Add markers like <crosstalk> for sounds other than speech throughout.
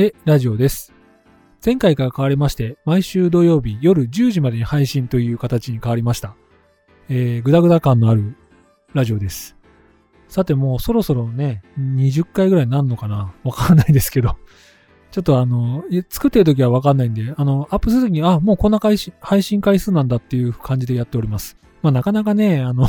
へラジオです。前回から変わりまして、毎週土曜日夜10時までに配信という形に変わりました。えー、ぐだぐだ感のあるラジオです。さてもうそろそろね、20回ぐらいになるのかな？わからないですけど。ちょっとあの、作ってる時はわかんないんで、あの、アップする時に、あ、もうこんな配信配信回数なんだっていう感じでやっております。まあなかなかね、あの、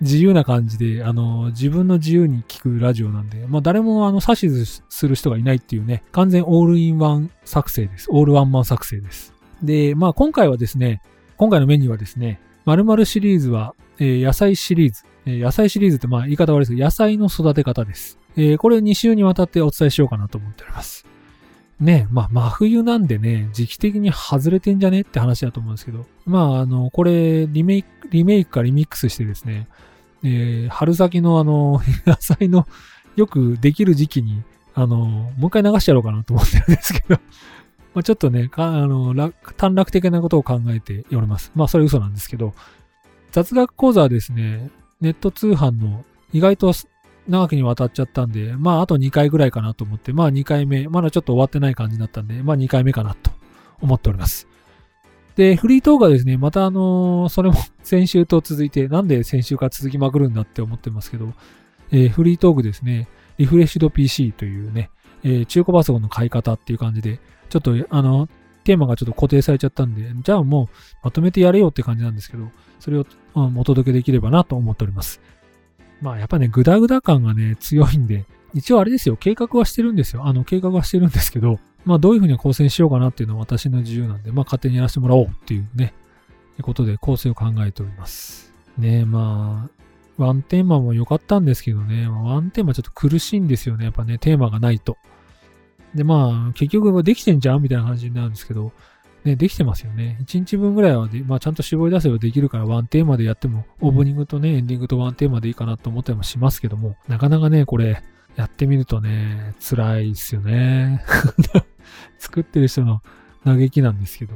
自由な感じで、あの、自分の自由に聞くラジオなんで、まあ誰もあの、指図する人がいないっていうね、完全オールインワン作成です。オールワンマン作成です。で、まあ今回はですね、今回のメニューはですね、〇〇シリーズは、えー野菜シリーズ。えー野菜シリーズってまあ言い方悪いですけど、野菜の育て方です。えーこれ2週にわたってお伝えしようかなと思っております。ねまあ真冬なんでね、時期的に外れてんじゃねって話だと思うんですけど、まああの、これリメイク、リメイクかリミックスしてですね、えー春先のあの、野菜のよくできる時期に、あの、もう一回流してやろうかなと思ってるんですけど、まあちょっとね、あの、楽短絡的なことを考えております。まあそれ嘘なんですけど、雑学講座はですね、ネット通販の意外と長きにわたっちゃったんで、まああと2回ぐらいかなと思って、まあ2回目、まだちょっと終わってない感じだったんで、まあ2回目かなと思っております。で、フリートークはですね、またあのーそれも <laughs> 先週と続いて、なんで先週から続きまくるんだって思ってますけど、えーフリートークですね、リフレッシュド PC というね、えー中古パソコンの買い方っていう感じで、ちょっとあの、テーマがちょっと固定されちゃったんで、じゃあもうまとめてやれよって感じなんですけど、それを、うんお届けできればなと思っております。まあやっぱね、グダグダ感がね、強いんで、一応あれですよ、計画はしてるんですよ。あの、計画はしてるんですけど、まあどういう風に構成しようかなっていうのは私の自由なんで、まあ勝手にやらせてもらおうっていうね、ことで構成を考えております。ねえまあ、ワンテーマも良かったんですけどね、ワンテーマちょっと苦しいんですよね、やっぱね、テーマがないと。で、まあ、結局できてんじゃんみたいな感じになるんですけど、ね、できてますよね。1日分ぐらいはで、まあ、ちゃんと絞り出せばできるから、ワンテーマでやっても、オープニングとね、エンディングとワンテーマでいいかなと思ったりもしますけども、なかなかね、これ、やってみるとね、辛いですよね。<laughs> 作ってる人の嘆きなんですけど。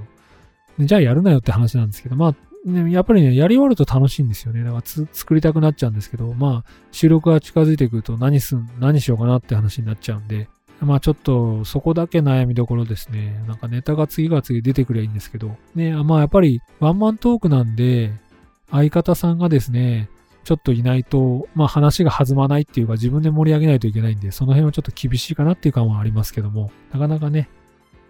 じゃあやるなよって話なんですけど、まあ、ね、やっぱりね、やり終わると楽しいんですよね。だから作りたくなっちゃうんですけど、まあ、収録が近づいてくると何すん、何しようかなって話になっちゃうんで、まあちょっとそこだけ悩みどころですね。なんかネタが次が次出てくりゃいいんですけど。ね、まあやっぱりワンマントークなんで、相方さんがですね、ちょっといないと、まあ話が弾まないっていうか自分で盛り上げないといけないんで、その辺はちょっと厳しいかなっていう感はありますけども、なかなかね、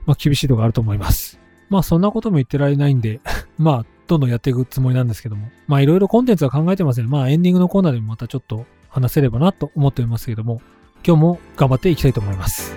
まあ厳しいとこあると思います。まあそんなことも言ってられないんで、<laughs> まあどんどんやっていくつもりなんですけども、まあいろいろコンテンツは考えてますね。まあエンディングのコーナーでもまたちょっと話せればなと思っておりますけども、今日も頑張っていきたいと思います。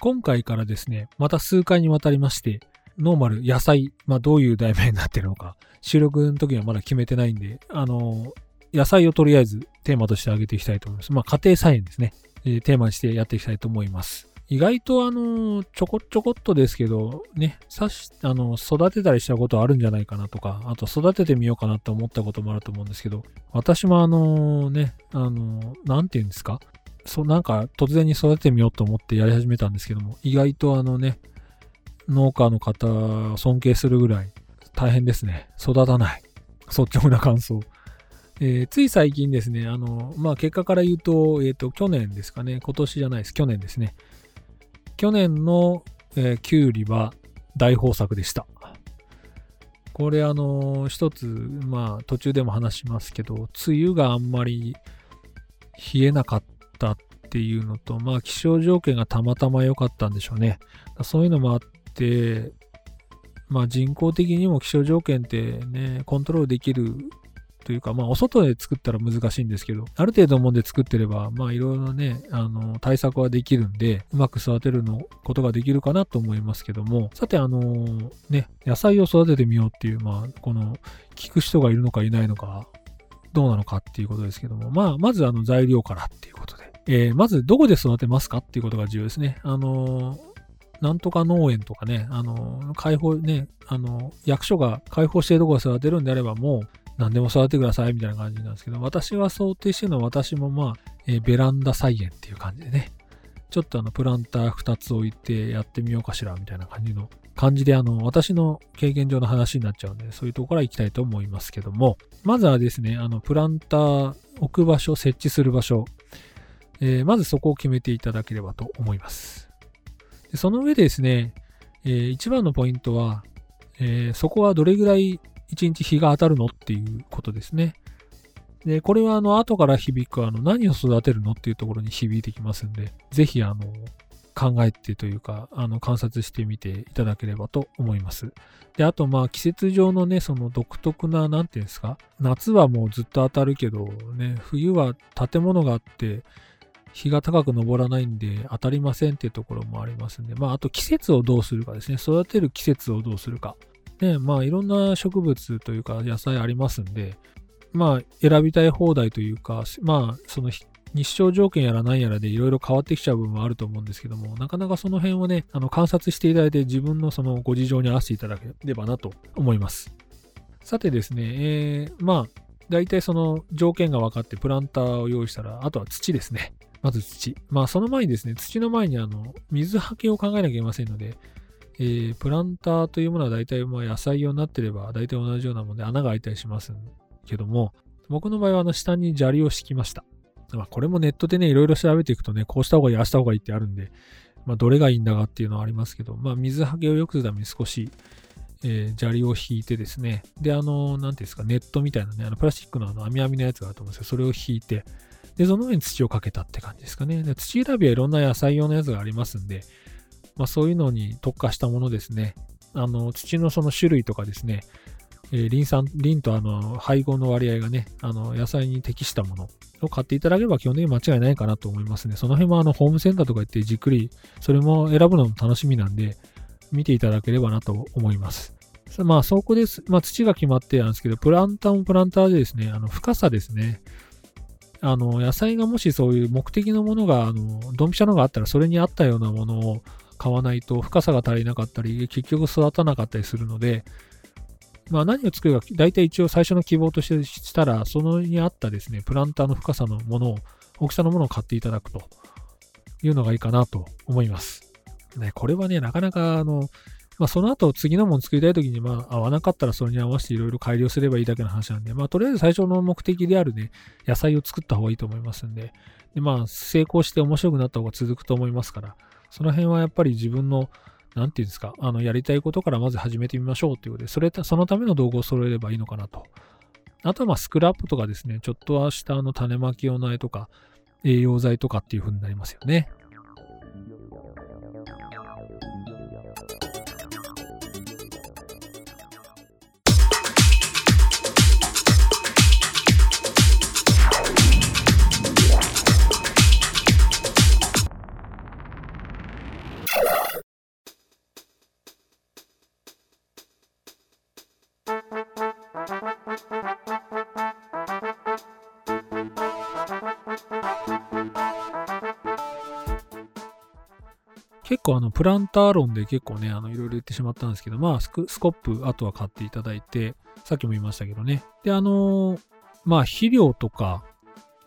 今回からですね、また数回にわたりまして、ノーマル野菜、まあどういう題名になってるのか、<laughs> 収録の時にはまだ決めてないんで、あの、野菜をとりあえずテーマとして挙げていきたいと思います。まあ家庭菜園ですね、えーテーマにしてやっていきたいと思います。意外とあの、ちょこちょこっとですけど、ね、さし、あの、育てたりしたことあるんじゃないかなとか、あと育ててみようかなと思ったこともあると思うんですけど、私もあの、ね、あの、なんて言うんですか？そう、なんか突然に育ててみようと思ってやり始めたんですけども、意外とあのね、農家の方尊敬するぐらい大変ですね。育たない。率直な感想。えーつい最近ですね、あの、まあ、結果から言うと、えっ、と、去年ですかね、今年じゃないです、去年ですね。去年の、えーキュウリは大豊作でした。これあの、一つ、まあ、途中でも話しますけど、梅雨があんまり冷えなかったっていうのと、まあ、気象条件がたまたま良かったんでしょうね。そういうのもあっ、まあ人工的にも気象条件ってね、コントロールできるというか、まあお外で作ったら難しいんですけど、ある程度のもんで作ってれば、まあいろいろね、あの、対策はできるんで、うまく育てるのことができるかなと思いますけども、さてあの、ね、野菜を育ててみようっていう、まあこの、聞く人がいるのかいないのか、どうなのかっていうことですけども、まあまずあの材料からっていうことで、えーまずどこで育てますかっていうことが重要ですね。あのなんとか農園とかね、あの、開放ね、あの、役所が開放しているところで育てるんであればもう、何でも育ててくださいみたいな感じなんですけど、私は想定してるのは私もまあ、えー、ベランダ菜園っていう感じでね、ちょっとあのプランター2つ置いてやってみようかしらみたいな感じの感じであの私の経験上の話になっちゃうんでそういうところから行きたいと思いますけどもまずはですねあのプランター置く場所設置する場所、えー、まずそこを決めていただければと思います。その上でですね、えー、一番のポイントは、えー、そこはどれぐらい一日日が当たるのっていうことですねで、これはあの、後から響くあの、何を育てるのっていうところに響いてきますんで、ぜひあの、考えてというか、あの、観察してみていただければと思います。で、あと、まあ、季節上のね、その独特な、なんていうんですか、夏はもうずっと当たるけど、ね、冬は建物があって、日が高く昇らないんで当たりませんっていうところもありますんで、まあ、あと季節をどうするかですね、育てる季節をどうするか。ね、まあ、いろんな植物というか野菜ありますんで、まあ、選びたい放題というか、まあ、その日照条件やら何やらでいろいろ変わってきちゃう部分もあると思うんですけども、なかなかその辺をね、あの観察していただいて自分のそのご事情に合わせていただければなと思います。さてですね、えー、まあ、大体その条件が分かってプランターを用意したら、あとは土ですね。まず土。まあ、その前にですね、土の前にあの、水はけを考えなきゃいけませんので、えー、プランターというものは大体まあ野菜用になってれば大体同じようなもので穴が開いたりしますけども、僕の場合はあの下に砂利を敷きました。まあ、これもネットでね、いろいろ調べていくとね、こうした方がいい、ああした方がいいってあるんで、まあ、どれがいいんだかっていうのはありますけど、まあ、水はけを良くするために少し、えー、砂利を引いてですね、で、あの、なんていうんですか、ネットみたいなね、あのプラスチックのあの網網のやつがあると思うんですけど、それを引いて、で、その上に土をかけたって感じですかね。で土選びはいろんな野菜用のやつがありますんで、まあ、そういうのに特化したものですね。あの、土のその種類とかですね、えー、リン酸、リンとあの、配合の割合がね、あの、野菜に適したものを買っていただければ基本的に間違いないかなと思いますね。その辺もあの、ホームセンターとか行ってじっくり、それも選ぶのも楽しみなんで、見ていただければなと思います。まあ、そこです。まあ、土が決まってなんですけど、プランターもプランターでですね、あの、深さですね。あの、野菜がもしそういう目的のものが、あの、ドンピシャのがあったら、それに合ったようなものを買わないと、深さが足りなかったり、結局育たなかったりするので、まあ、何を作るか、大体一応最初の希望としてしたら、そのに合ったですね、プランターの深さのものを、大きさのものを買っていただくというのがいいかなと思います。ね、これはね、なかなか、あの、まあ、その後次のもの作りたい時に、まあ、合わなかったらそれに合わせていろいろ改良すればいいだけの話なんで、まあ、とりあえず最初の目的であるね、野菜を作った方がいいと思いますんで、で、まあ、成功して面白くなった方が続くと思いますから、その辺はやっぱり自分のなんていうんですか、あの、やりたいことからまず始めてみましょうということで、それ、そのための道具を揃えればいいのかなと。あとは、まあ、スクラップとかですね、ちょっとは下の種まき用苗とか、栄養剤とかっていう風になりますよね。結構あの、プランター論で結構ね、あの、いろいろ言ってしまったんですけど、まあスコップ、あとは買っていただいて、さっきも言いましたけどね。で、あのー、まあ、肥料とか、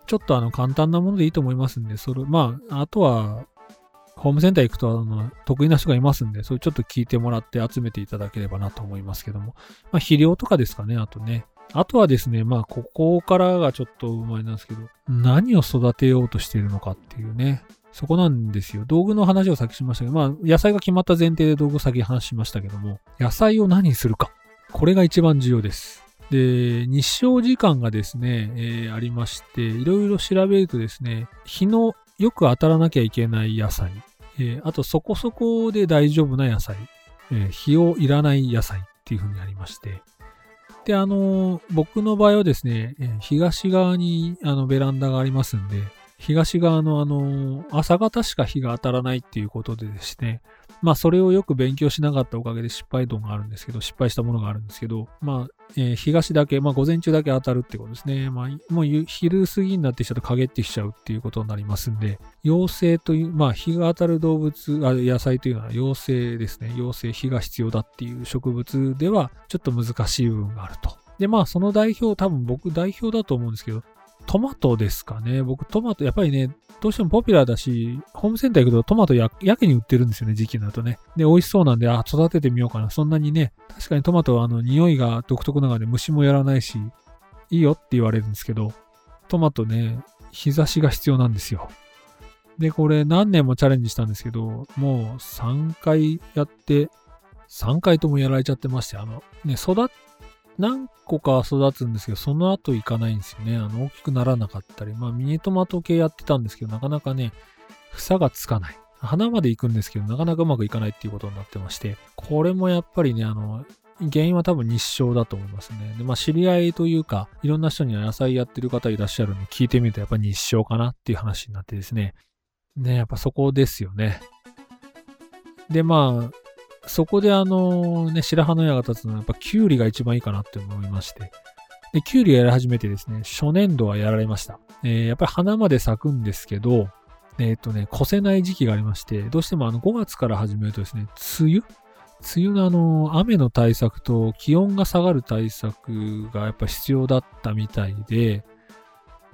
ちょっとあの、簡単なものでいいと思いますんで、それ、まあ、あとは、ホームセンター行くと、あの、得意な人がいますんで、それちょっと聞いてもらって集めていただければなと思いますけども。まあ、肥料とかですかね、あとね。あとはですね、まあ、ここからがちょっとうまいなんですけど、何を育てようとしているのかっていうね。そこなんですよ。道具の話を先しましたけど、まあ、野菜が決まった前提で道具を先話しましたけども、野菜を何にするか。これが一番重要です。で、日照時間がですね、えー、ありまして、いろいろ調べるとですね、日のよく当たらなきゃいけない野菜、えー、あとそこそこで大丈夫な野菜、えー、日をいらない野菜っていう風にありまして、で、あの僕の場合はですね、東側にあのベランダがありますんで、東側のあの、朝方しか日が当たらないっていうことでですね、まあそれをよく勉強しなかったおかげで失敗度があるんですけど、失敗したものがあるんですけど、まあ、えー、東だけ、まあ午前中だけ当たるってことですね。まあもう昼過ぎになってきちゃうと陰ってきちゃうっていうことになりますんで、陽性という、まあ日が当たる動物、あ野菜というのは陽性ですね。陽性、日が必要だっていう植物ではちょっと難しい部分があると。で、まあ、その代表、多分僕代表だと思うんですけど、トマトですかね。僕、トマト、やっぱりね、どうしてもポピュラーだし、ホームセンター行くとトマトややけに売ってるんですよね、時期になるとね。で、美味しそうなんで、あ、育ててみようかな。そんなにね、確かにトマトはあの、匂いが独特なので虫もやらないし、いいよって言われるんですけど、トマトね、日差しが必要なんですよ。で、これ何年もチャレンジしたんですけど、もう3回やって、3回ともやられちゃってまして、あの、ね、育っ何個か育つんですけど、その後行かないんですよね。あの、大きくならなかったり、まあ、ミニトマト系やってたんですけど、なかなかね、房がつかない。花まで行くんですけど、なかなかうまくいかないっていうことになってまして、これもやっぱりね、あの、原因は多分日照だと思いますね。で、まあ知り合いというか、いろんな人には野菜やってる方いらっしゃるんで聞いてみるとやっぱ日照かなっていう話になってですね。ね、やっぱそこですよね。で、まあ、そこであの、ね、白羽の矢が立つのはやっぱキュウリが一番いいかなって思いまして。で、キュウリやり始めてですね、初年度はやられました。えー、やっぱり花まで咲くんですけど、えっ、とね、越せない時期がありまして、どうしてもあの5月から始めるとですね、梅雨？梅雨のあの、雨の対策と気温が下がる対策がやっぱ必要だったみたいで、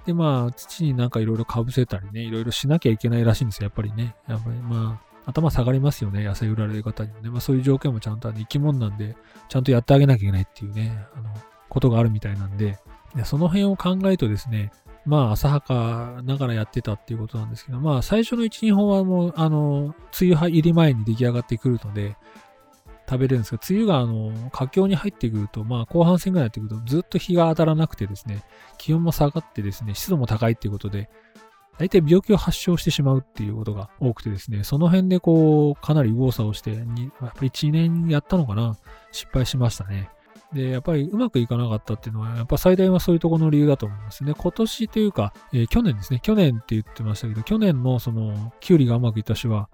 で、まあ、土になんかいろいろかぶせたりね、いろいろしなきゃいけないらしいんですよ、やっぱりね。やっぱりまあ、頭下がりますよね、野菜売られる方にはね。まあそういう条件もちゃんとあ生き物なんで、ちゃんとやってあげなきゃいけないっていうね、あの、ことがあるみたいなんで、でその辺を考えるとですね、まあ浅はかながらやってたっていうことなんですけど、まあ最初の1、2本はもう、あの、梅雨入り前に出来上がってくるので、食べれるんですけど、梅雨があの、佳境に入ってくると、まあ後半戦ぐらいになってくると、ずっと日が当たらなくてですね、気温も下がってですね、湿度も高いっていうことで、大体病気を発症してしまうっていうことが多くてですね、その辺でこう、かなり右往左往して、やっぱり1年やったのかな、失敗しましたね。で、やっぱりうまくいかなかったっていうのは、やっぱ最大はそういうところの理由だと思いますね。今年というか、えー、去年ですね。去年って言ってましたけど、去年のその、キュウリがうまくいった種は、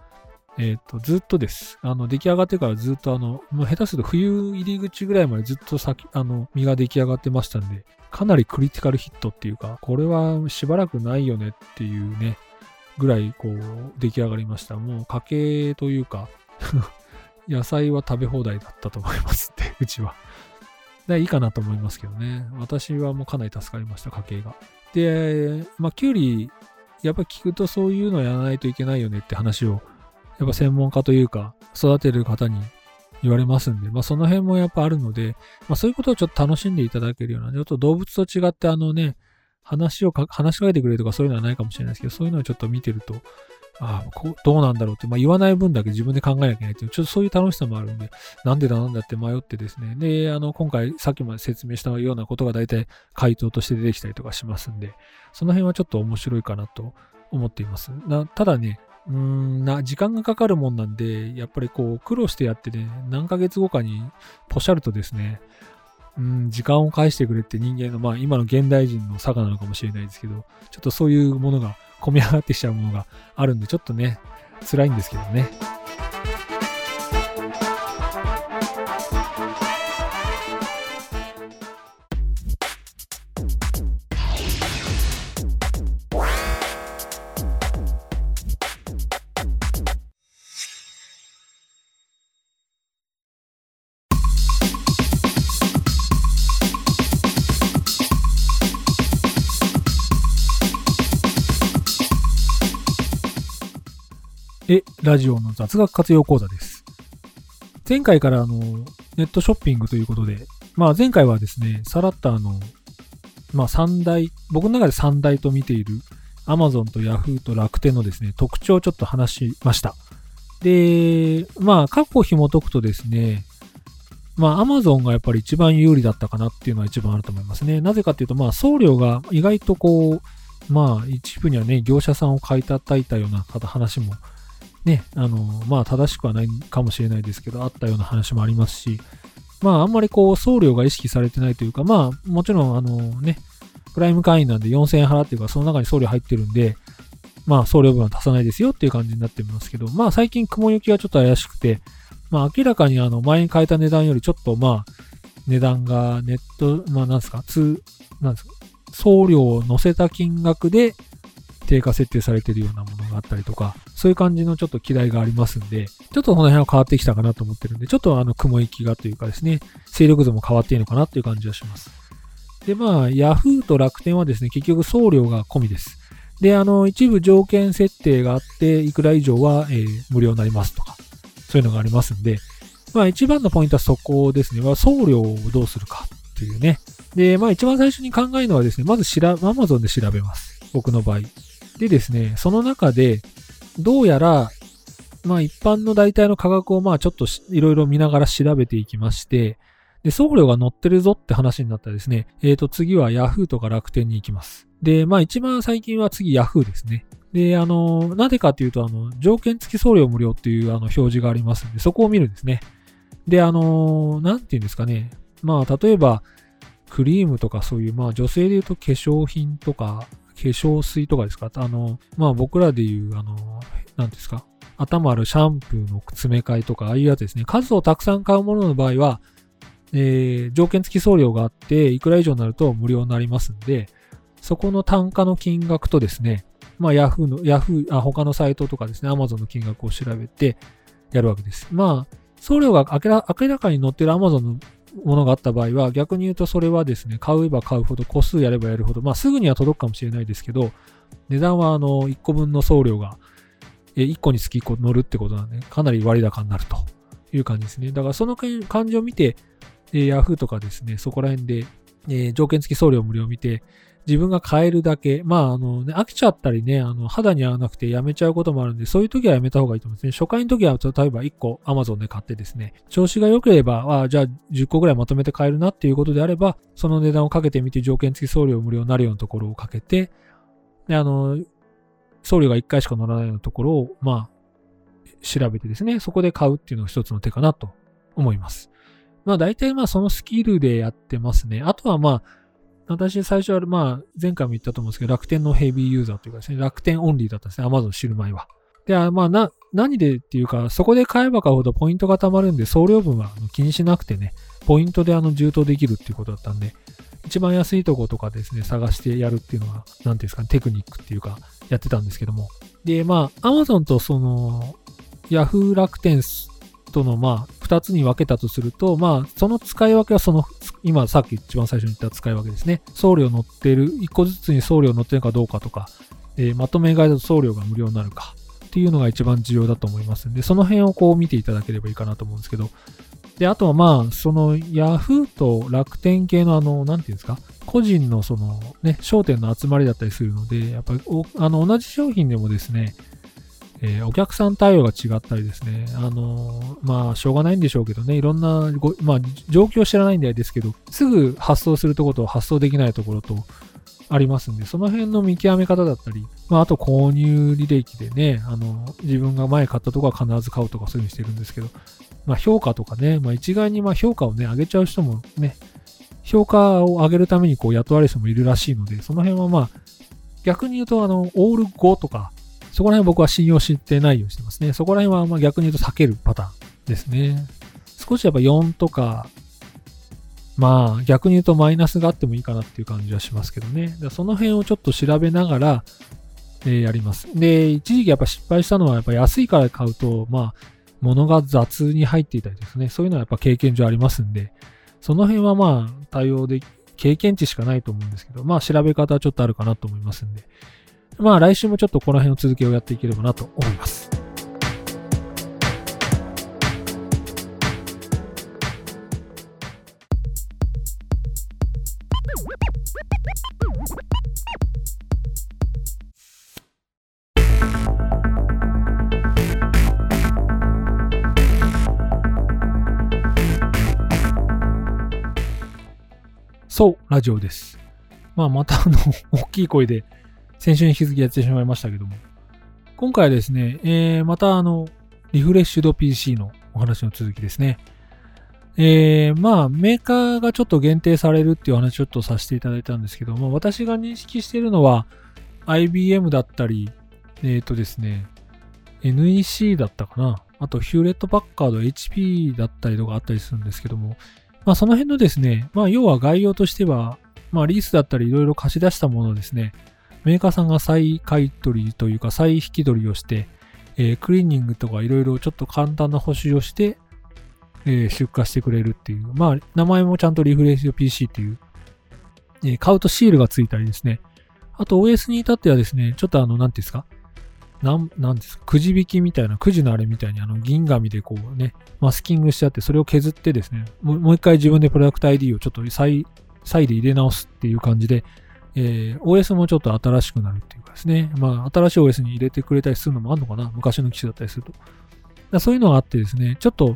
えっ、ー、と、ずっとです。あの、出来上がってからずっとあの、もう下手すると冬入り口ぐらいまでずっと先、あの、実が出来上がってましたんで、かなりクリティカルヒットっていうか、これはしばらくないよねっていうね、ぐらいこう、出来上がりました。もう家計というか <laughs> 野菜は食べ放題だったと思いますって、<laughs> うちは。で、いいかなと思いますけどね。私はもうかなり助かりました、家計が。で、まあ、キュウリ、やっぱ聞くとそういうのやらないといけないよねって話をやっぱ専門家というか、育てる方に言われますんで、まあその辺もやっぱあるので、まあそういうことをちょっと楽しんでいただけるような、ちょっと動物と違ってあのね、話をか、話しかけてくれるとかそういうのはないかもしれないですけど、そういうのをちょっと見てると、ああ、こう、どうなんだろうって、まあ言わない分だけ自分で考えなきゃいけないっていう、ちょっとそういう楽しさもあるんで、なんでだなんだって迷ってですね。で、あの、今回さっきまで説明したようなことが大体回答として出てきたりとかしますんで、その辺はちょっと面白いかなと思っています。ただね、うーんな、時間がかかるもんなんで、やっぱりこう、苦労してやってね、何ヶ月後かにポシャるとですね、うん、時間を返してくれって人間の、まあ今の現代人の差なのかもしれないですけど、ちょっとそういうものが込み上がってきちゃうものがあるんで、ちょっとね、辛いんですけどね。え、ラジオの雑学活用講座です。前回からあの、ネットショッピングということで、まあ前回はですね、さらっとあの、まあ三大、僕の中で三大と見ている Amazon と Yahoo と楽天のですね、特徴をちょっと話しました。で、まあ過去紐解くとですね、まあ Amazon がやっぱり一番有利だったかなっていうのは一番あると思いますね。なぜかっていうと、まあ送料が意外とこう、まあ一部にはね、業者さんを買い叩いたような話もね、あの、まあ正しくはないかもしれないですけど、あったような話もありますし、まああんまりこう送料が意識されてないというか、まあもちろんあのね、プライム会員なんで4000円払っていうか、その中に送料入ってるんで、まあ送料分は足さないですよっていう感じになってますけど、まあ最近雲行きがちょっと怪しくて、まあ明らかにあの前に変えた値段よりちょっとまあ値段がネット、まあなんすか、通、なんですか、送料を乗せた金額で低下設定されてるようなものがあったりとか、そういう感じのちょっと機題がありますんで、ちょっとこの辺は変わってきたかなと思ってるんで、ちょっとあの雲行きがというかですね、勢力図も変わっているのかなっていう感じはします。で、まあ、Yahoo と楽天はですね、結局送料が込みです。で、あの、一部条件設定があって、いくら以上は、えー、無料になりますとか、そういうのがありますんで、まあ一番のポイントはそこですね。は送料をどうするかっていうね。で、まあ一番最初に考えるのはですね、まずしら、Amazon で調べます。僕の場合。でですね、その中で、どうやら、まあ一般の大体の価格をまあちょっといろいろ見ながら調べていきまして、で、送料が乗ってるぞって話になったらですね、えっ、ー、と次は Yahoo とか楽天に行きます。で、まあ一番最近は次 Yahoo ですね。で、あの、なぜかというと、あの、条件付き送料無料っていうあの表示がありますんで、そこを見るんですね。で、あの、なんていうんですかね。まあ、例えば、クリームとかそういう、まあ、女性で言うと化粧品とか、化粧水とかですか？あの、まあ、僕らで言う、あの、なんですか？頭あるシャンプーの詰め替えとか、ああいうやつですね。数をたくさん買うものの場合は、えー、条件付き送料があって、いくら以上になると無料になりますんで、そこの単価の金額とですね、まあ、ヤフーの、ヤフー、あ、他のサイトとかですね、アマゾンの金額を調べてやるわけです。まあ、送料が明らかに載ってる Amazon のものがあった場合は、逆に言うとそれはですね、買えば買うほど、個数やればやるほど、まあすぐには届くかもしれないですけど、値段はあの、1個分の送料が、1個につき1個乗るってことなんで、かなり割高になるという感じですね。だからその感じを見て、Yahoo とかですね、そこら辺で、え条件付き送料無料を見て、自分が買えるだけ、まあ、あのね、飽きちゃったりね、あの、肌に合わなくてやめちゃうこともあるんで、そういう時はやめた方がいいと思うんですね。初回の時は、例えば1個 Amazon で買ってですね、調子が良ければ、あじゃあ10個ぐらいまとめて買えるなっていうことであれば、その値段をかけてみて条件付き送料無料になるようなところをかけて、で、あの、送料が1回しか乗らないようなところを、まあ、調べてですね、そこで買うっていうのが一つの手かなと思います。まあ大体まあそのスキルでやってますね。あとはまあ、私最初は、まあ、前回も言ったと思うんですけど、楽天のヘビーユーザーというかですね、楽天オンリーだったんですね、Amazon 知る前は。で、まあ、な、何でっていうか、そこで買えば買うほどポイントが貯まるんで、送料分は気にしなくてね、ポイントであの、充当できるっていうことだったんで、一番安いとことかですね、探してやるっていうのは、なんていうんですかね、テクニックっていうか、やってたんですけども。で、まあ、Amazon とその、Yahoo 楽天との、まあ、二つに分けたとすると、まあ、その使い分けはその、今さっき一番最初に言った使い分けですね。送料乗ってる、一個ずつに送料乗ってるかどうかとか、えー、まとめ買いだと送料が無料になるかっていうのが一番重要だと思いますんで、その辺をこう見ていただければいいかなと思うんですけど、で、あとはまあ、その Yahoo と楽天系のあの、なんていうんですか、個人のそのね、商店の集まりだったりするので、やっぱりあの同じ商品でもですね、えー、お客さん対応が違ったりですね、あのー、まあ、しょうがないんでしょうけどね、いろんなご、まあ、状況知らないんでですけど、すぐ発送するところと発送できないところとありますんで、その辺の見極め方だったり、まあ、あと購入履歴でね、あの、自分が前買ったとこは必ず買うとかそういうふうにしてるんですけど、まあ、評価とかね、まあ、一概にまあ評価をね、上げちゃう人もね、評価を上げるためにこう雇われる人もいるらしいので、その辺はまあ、逆に言うと、あの、オール5とか、そこら辺僕は信用してないようにしてますね。そこら辺はま逆に言うと避けるパターンですね。少しやっぱ4とか、まあ逆に言うとマイナスがあってもいいかなっていう感じはしますけどね。その辺をちょっと調べながら、え、やります。で、一時期やっぱ失敗したのはやっぱ安いから買うと、まあ、物が雑に入っていたりですね。そういうのはやっぱ経験上ありますんで、その辺はまあ対応で、経験値しかないと思うんですけど、まあ調べ方はちょっとあるかなと思いますんで、まあ来週もちょっとこの辺の続きをやっていければなと思います。そう、ラジオです。まあ、またあの、大きい声で先週に引き続きやってしまいましたけども、今回はですね、えー、またあの、リフレッシュド PC のお話の続きですね。えー、まあ、メーカーがちょっと限定されるっていう話ちょっとさせていただいたんですけども、私が認識しているのは、IBM だったり、えっ、ー、とですね、NEC だったかな。あと、ヒューレット・パッカード、HP だったりとかあったりするんですけども、まあ、その辺のですね、まあ、要は概要としては、まあ、リースだったりいろいろ貸し出したものですね、メーカーさんが再買い取りというか再引き取りをして、えー、クリーニングとかいろいろちょっと簡単な補修をして、えー、出荷してくれるっていう、まあ、名前もちゃんとリフレッシュ PC っていう、えー、買うとシールがついたりですね。あと OS に至ってはですね、ちょっとあの、なんていうんですか、なん、なんですか、くじ引きみたいな、くじのあれみたいに、あの、銀紙でこうね、マスキングしちゃって、それを削ってですね、もう一回自分でプロダクト ID をちょっと再、再で入れ直すっていう感じで、えー、OS もちょっと新しくなるっていうかですね、まあ、新しい OS に入れてくれたりするのもあるのかな昔の機種だったりすると。だそういうのがあってですね、ちょっと、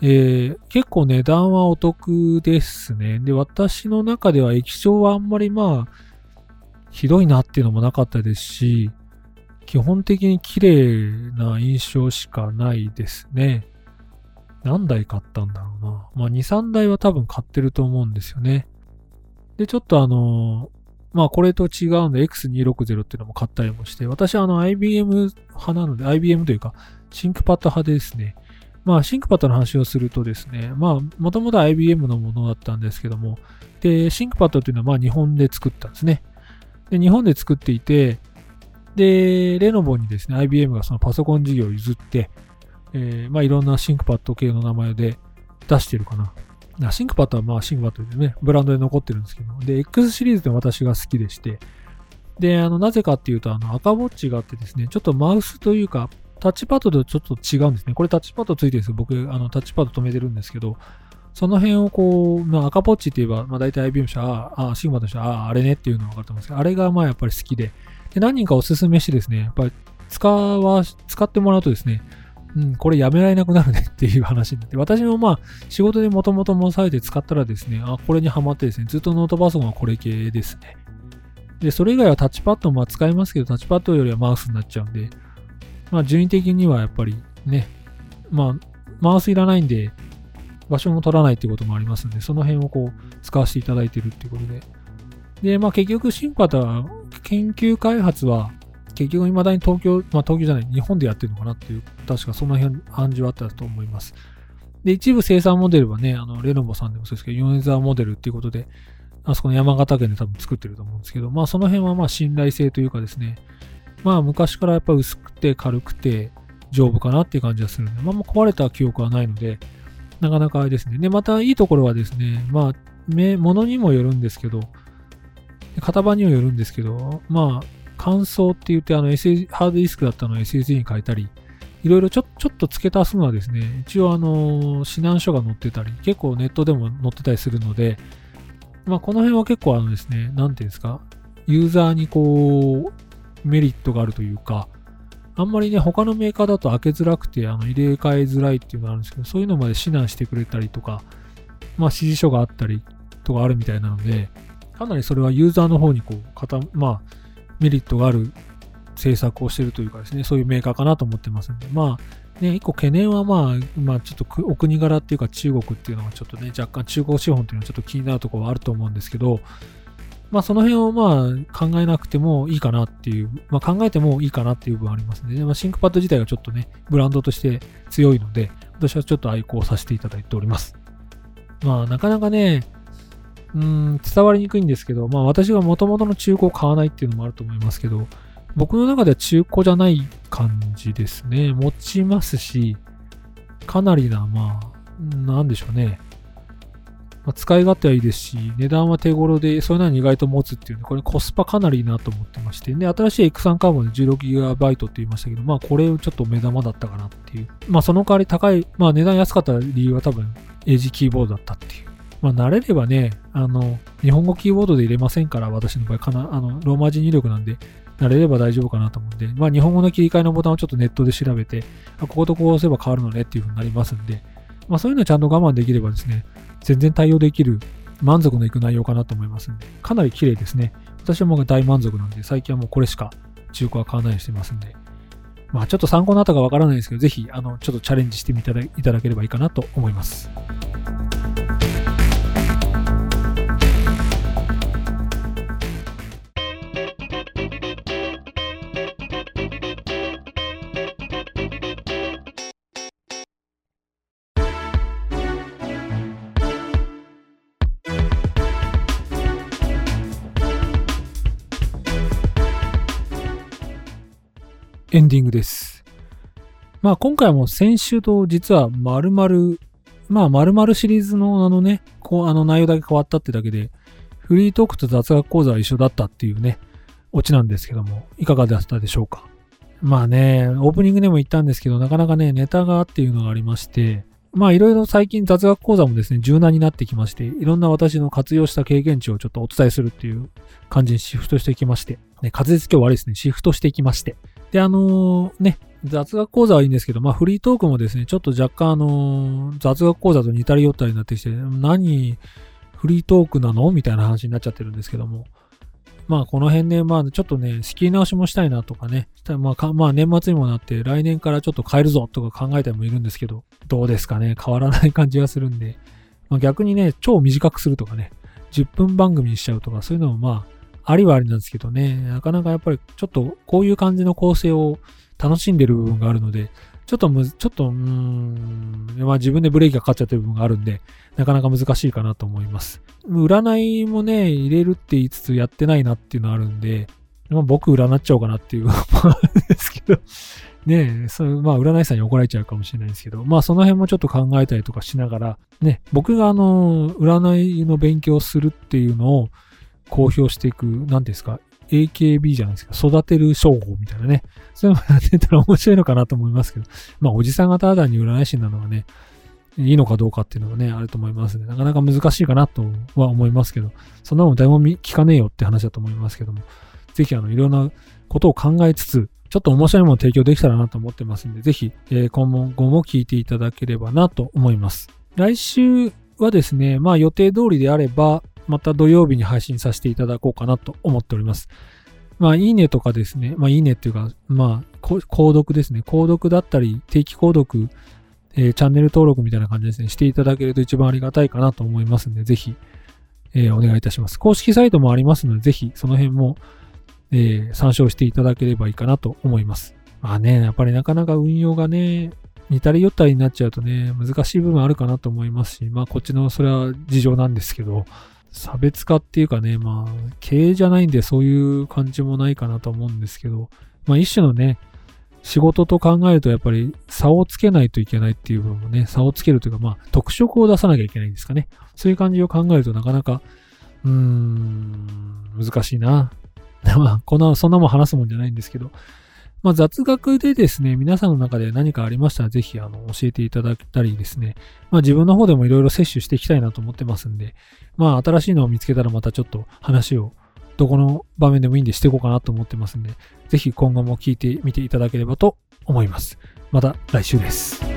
えー、結構値段はお得ですね。で、私の中では液晶はあんまりまあ、ひどいなっていうのもなかったですし、基本的に綺麗な印象しかないですね。何台買ったんだろうな。まあ、2、3台は多分買ってると思うんですよね。で、ちょっとあのまあこれと違うんで X260 っていうのも買ったりもして、私はあの IBM 派なので、IBM というか、シンクパッド派ですね、まあ ThinkPad の話をするとですね、まあもともと IBM のものだったんですけども、で、 ThinkPad っていうのはまあ日本で作ったんですね。で、日本で作っていて、で、レノボにですね、IBM がそのパソコン事業を譲って、えー、まあいろんな ThinkPad 系の名前で出してるかな。 ThinkPad はまあ ThinkPad でね、ブランドで残ってるんですけど、で、X シリーズで私が好きでして、で、あの、なぜかっていうと、あの、赤ポッチがあってですね、ちょっとマウスというか、タッチパッドとちょっと違うんですね。これタッチパッドついてるんですよ。僕、あの、タッチパッド止めてるんですけど、その辺をこう、まあ、赤ポッチって言えば、まあ、大体 IBM 社、ああ、シグマとしては、ああ、あれねっていうのが分かると思うんですけど、あれがまあやっぱり好きで、で、何人かおすすめしてですね、やっぱり使わ、使ってもらうとですね、うん、これやめられなくなるねっていう話になって、私もまあ、仕事でもともともされて使ったらですね、あ、これにハマってですね、ずっとノートパソコンはこれ系ですね。で、それ以外はタッチパッドもまあ使いますけど、タッチパッドよりはマウスになっちゃうんで、まあ、順位的にはやっぱりね、まあ、マウスいらないんで、場所も取らないってこともありますんで、その辺をこう、使わせていただいてるっていうことで。で、まあ結局、シンパタは、研究開発は、結局未だに東京、まあ東京じゃない、日本でやってるのかなっていう、確かその辺、暗示はあったと思います。で、一部生産モデルはね、あの、レノボさんでもそうですけど、ヨネザーモデルっていうことで、あそこの山形県で多分作ってると思うんですけど、まあその辺はまあ信頼性というかですね、まあ昔からやっぱ薄くて軽くて丈夫かなっていう感じがするんで、まあもう壊れた記憶はないので、なかなかあれですね。で、またいいところはですね、まあ、ものにもよるんですけど、型番にもよるんですけど、まあ、乾燥って言って、あの、SS、ハードディスクだったのを SSD に変えたり、いろいろちょちょっと付け足すのはですね、一応あの、指南書が載ってたり、結構ネットでも載ってたりするので、まあこの辺は結構あのですね、なんていうんですか、ユーザーにこう、メリットがあるというか、あんまりね、他のメーカーだと開けづらくて、あの、入れ替えづらいっていうのがあるんですけど、そういうのまで指南してくれたりとか、まあ指示書があったりとかあるみたいなので、かなりそれはユーザーの方にこう、かたまあ、メリットがある政策をしているというかですね、そういうメーカーかなと思ってますんで、まあ、ね、一個懸念はまあ、まあ、ちょっとお国柄っていうか中国っていうのがちょっとね、若干中国資本っていうのはちょっと気になるところはあると思うんですけど、まあその辺をまあ考えなくてもいいかなっていう、まあ考えてもいいかなっていう部分ありますね。まあシンクパッド自体がちょっとね、ブランドとして強いので、私はちょっと愛好させていただいております。まあなかなかね、うん、伝わりにくいんですけど、まあ私が元々の中古を買わないっていうのもあると思いますけど、僕の中では中古じゃない感じですね。持ちますし、かなりな、まあ、なんでしょうね。まあ、使い勝手はいいですし、値段は手頃で、そういうのに意外と持つっていうのこれコスパかなりいいなと思ってまして、で、新しい X3 カーボンで 16GB って言いましたけど、まあこれちょっと目玉だったかなっていう。まあその代わり高い、まあ値段安かった理由は多分、エイジキーボードだったっていう。まあ慣れればね、あの、日本語キーボードで入れませんから、私の場合かな、あの、ローマ字入力なんで、慣れれば大丈夫かなと思うんで、まあ日本語の切り替えのボタンをちょっとネットで調べて、あこことこう押せば変わるのねっていう風になりますんで、まあそういうのちゃんと我慢できればですね、全然対応できる満足のいく内容かなと思いますんで、かなり綺麗ですね。私はもう大満足なんで、最近はもうこれしか中古は買わないようにしてますんで、まあちょっと参考になったかわからないですけど、ぜひ、あの、ちょっとチャレンジしてみていただければいいかなと思います。エンディングです。まあ今回も先週と実は丸々、まあ丸々シリーズのあのね、こうあの内容だけ変わったってだけで、フリートークと雑学講座は一緒だったっていうね、オチなんですけども、いかがだったでしょうか？まあね、オープニングでも言ったんですけど、なかなかね、ネタがっていうのがありまして、まあいろいろ最近雑学講座もですね、柔軟になってきまして、いろんな私の活用した経験値をちょっとお伝えするっていう感じにシフトしてきまして、ね、滑舌今日悪いですね、シフトしてきまして。で、あのーね、雑学講座はいいんですけど、まあフリートークもですね、ちょっと若干あのー雑学講座と似たり寄ったりになってきて、何、フリートークなの？みたいな話になっちゃってるんですけども、まあこの辺ね、まあちょっとね、仕切り直しもしたいなとかね、まあ、まあ年末にもなって来年からちょっと変えるぞとか考えてもいるんですけど、どうですかね、変わらない感じがするんで、まあ逆にね、超短くするとかね、10分番組にしちゃうとか、そういうのもまあ、ありはありなんですけどね、なかなかやっぱりちょっとこういう感じの構成を楽しんでる部分があるので、ちょっとむ、ちょっと、うーん、まあ自分でブレーキがかかっちゃってる部分があるんで、なかなか難しいかなと思います。占いもね、入れるって言いつつやってないなっていうのあるんで、まあ僕占っちゃおうかなっていうの <laughs> もあるんですけど、ねえ、そうまあ占い師さんに怒られちゃうかもしれないんですけど、まあその辺もちょっと考えたりとかしながら、ね、僕があの、占いの勉強するっていうのを公表していく、何ですか、AKB じゃないですか、育てる商法みたいなね。そういうのやってたら面白いのかなと思いますけど、まあおじさんがただに占い師なのがね、いいのかどうかっていうのがね、あると思いますね。なかなか難しいかなとは思いますけど、そんなの誰も聞かねえよって話だと思いますけども、ぜひあの、いろんなことを考えつつ、ちょっと面白いものを提供できたらなと思ってますんで、ぜひ、えー今後も聞いていただければなと思います。来週はですね、まあ予定通りであれば、また土曜日に配信させていただこうかなと思っております。まあ、いいねとかですね、まあ、いいねっていうか、まあ、購読ですね。購読だったり、定期購読、えーチャンネル登録みたいな感じですね、していただけると一番ありがたいかなと思いますんで、ぜひ、えーお願いいたします。公式サイトもありますので、ぜひその辺も、えー参照していただければいいかなと思います。まあね、やっぱりなかなか運用がね、似たり寄ったりになっちゃうとね、難しい部分あるかなと思いますし、まあこっちのそれは事情なんですけど、差別化っていうかね、まあ、経営じゃないんでそういう感じもないかなと思うんですけど、まあ一種のね、仕事と考えるとやっぱり差をつけないといけないっていう部分もね、差をつけるというか、まあ特色を出さなきゃいけないんですかね。そういう感じを考えるとなかなか、うーん、難しいな。<laughs> まあ、こんな、そんなもん話すもんじゃないんですけど、まあ雑学でですね、皆さんの中で何かありましたらぜひあの教えていただけたりですね、まあ自分の方でもいろいろ摂取していきたいなと思ってますんで、まあ新しいのを見つけたらまたちょっと話をどこの場面でもいいんでしていこうかなと思ってますんで、ぜひ今後も聞いてみていただければと思います。また来週です。